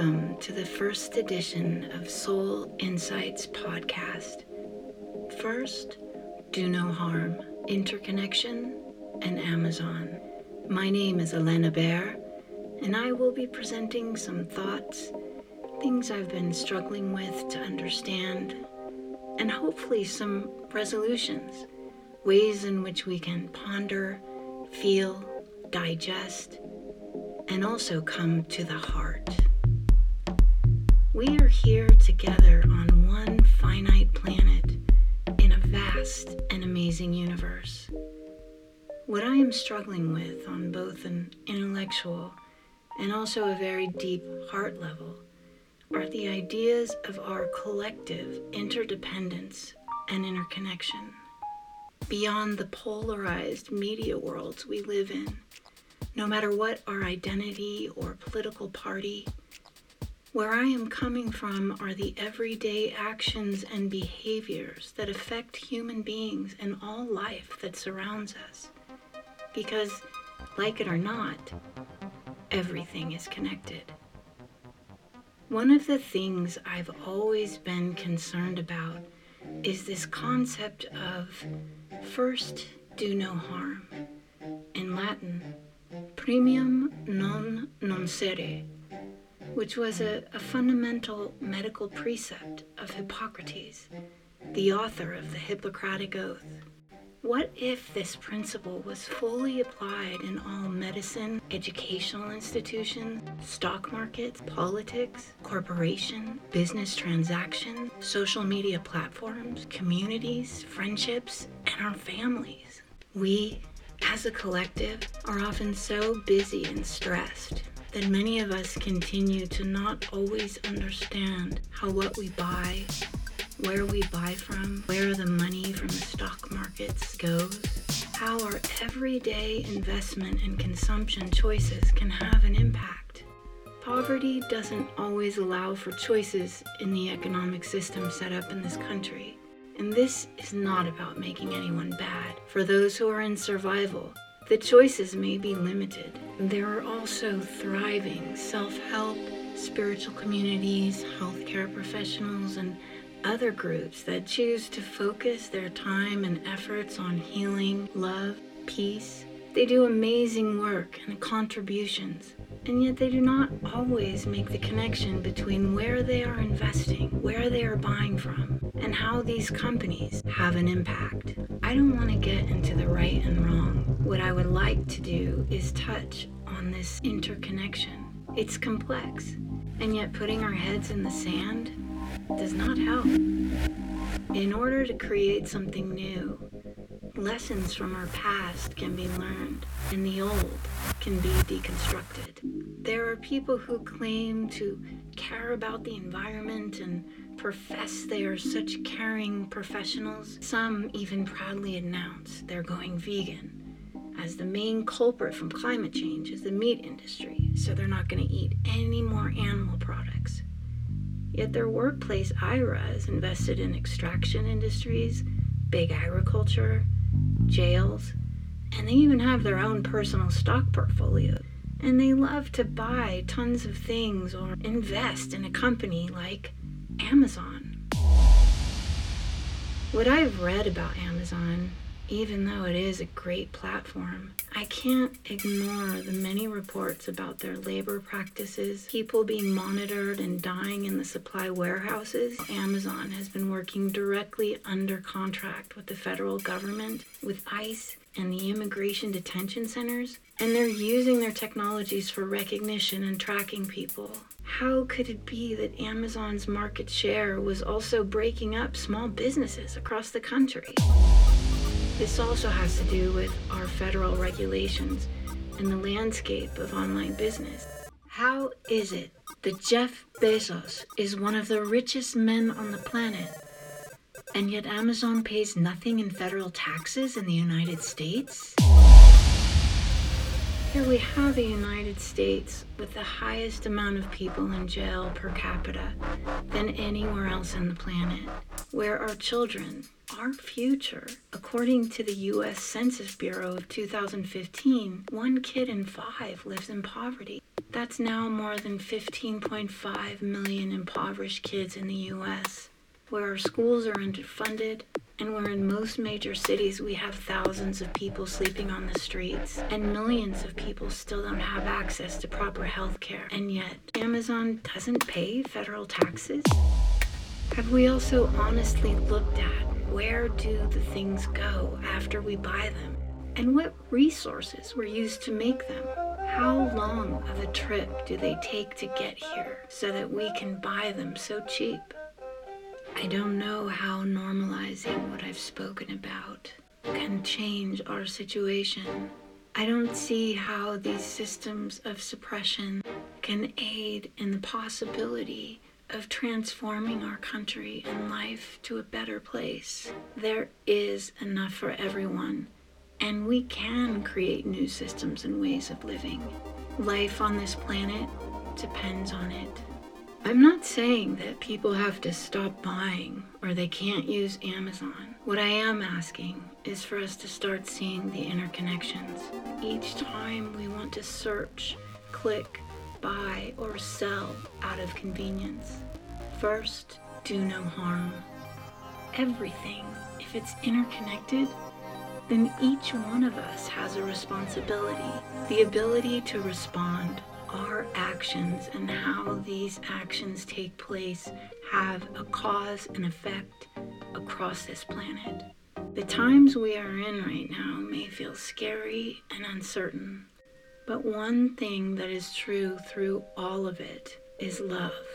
to the first edition of Soul Insights podcast. First, Do No Harm, Interconnection, and Amazon. My name is Elena Bear, and I will be presenting some thoughts, things I've been struggling with to understand, and hopefully some resolutions, ways in which we can ponder, feel, digest, and also come to the heart. We are here together on one finite planet in a vast and amazing universe. What I am struggling with on both an intellectual and also a very deep heart level are the ideas of our collective interdependence and interconnection. Beyond the polarized media worlds we live in, no matter what our identity or political party. Where I am coming from are the everyday actions and behaviors that affect human beings and all life that surrounds us. Because, like it or not, everything is connected. One of the things I've always been concerned about is this concept of first, do no harm. In Latin, primum non nocere, which was a, a, fundamental medical precept of Hippocrates, the author of the Hippocratic Oath. What if this principle was fully applied in all medicine, educational institutions, stock markets, politics, corporation, business transactions, social media platforms, communities, friendships, and our families? We as a collective, are often so busy and stressed that many of us continue to not always understand how what we buy, where we buy from, where the money from the stock markets goes, how our everyday investment and consumption choices can have an impact. Poverty doesn't always allow for choices in the economic system set up in this country. And this is not about making anyone bad. For those who are in survival, the choices may be limited. There are also thriving self help, spiritual communities, healthcare professionals, and other groups that choose to focus their time and efforts on healing, love, peace. They do amazing work and contributions, and yet they do not always make the connection between where they are investing, where they are buying from, and how these companies have an impact. I don't want to get into the right and wrong. What I would like to do is touch on this interconnection. It's complex, and yet putting our heads in the sand does not help. In order to create something new, lessons from our past can be learned, and the old can be deconstructed. There are people who claim to care about the environment and profess they are such caring professionals. Some even proudly announce they're going vegan, as the main culprit from climate change is the meat industry, so they're not going to eat any more animal products. Yet their workplace IRA is invested in extraction industries, big agriculture, jails, and they even have their own personal stock portfolio. And they love to buy tons of things or invest in a company like Amazon. What I've read about Amazon, even though it is a great platform, I can't ignore the many reports about their labor practices, people being monitored and dying in the supply warehouses. Amazon has been working directly under contract with the federal government, with ICE, and the immigration detention centers, and they're using their technologies for recognition and tracking people. How could it be that Amazon's market share was also breaking up small businesses across the country? This also has to do with our federal regulations and the landscape of online business. How is it that Jeff Bezos is one of the richest men on the planet, and yet Amazon pays nothing in federal taxes in the United States? Here we have the United States with the highest amount of people in jail per capita than anywhere else on the planet, where are children, our future, according to the US Census Bureau of 2015, one kid in five lives in poverty. That's now more than 15.5 million impoverished kids in the US, where our schools are underfunded, and where in most major cities we have thousands of people sleeping on the streets, and millions of people still don't have access to proper health care. And yet, Amazon doesn't pay federal taxes? Have we also honestly looked at where do the things go after we buy them? And what resources were used to make them? How long of a trip do they take to get here so that we can buy them so cheap? I don't know how normalizing what I've spoken about can change our situation. I don't see how these systems of suppression can aid in the possibility of transforming our country and life to a better place. There is enough for everyone, and we can create new systems and ways of living. Life on this planet depends on it. I'm not saying that people have to stop buying or they can't use Amazon. What I am asking is for us to start seeing the interconnections. Each time we want to search, click, buy, or sell out of convenience. First, do no harm. Everything, if it's interconnected, then each one of us has a responsibility, the ability to respond. Our actions and how these actions take place have a cause and effect across this planet. The times we are in right now may feel scary and uncertain, but one thing that is true through all of it is love.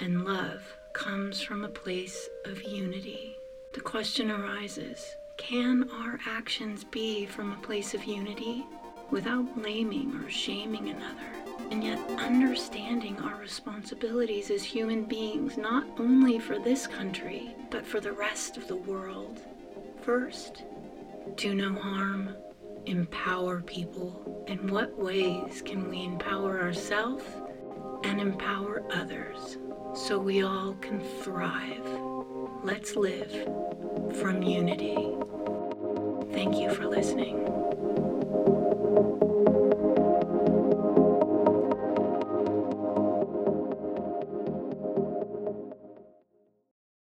And love comes from a place of unity. The question arises can our actions be from a place of unity without blaming or shaming another? And yet, understanding our responsibilities as human beings, not only for this country, but for the rest of the world. First, do no harm empower people? In what ways can we empower ourselves and empower others so we all can thrive? Let's live from unity. Thank you for listening.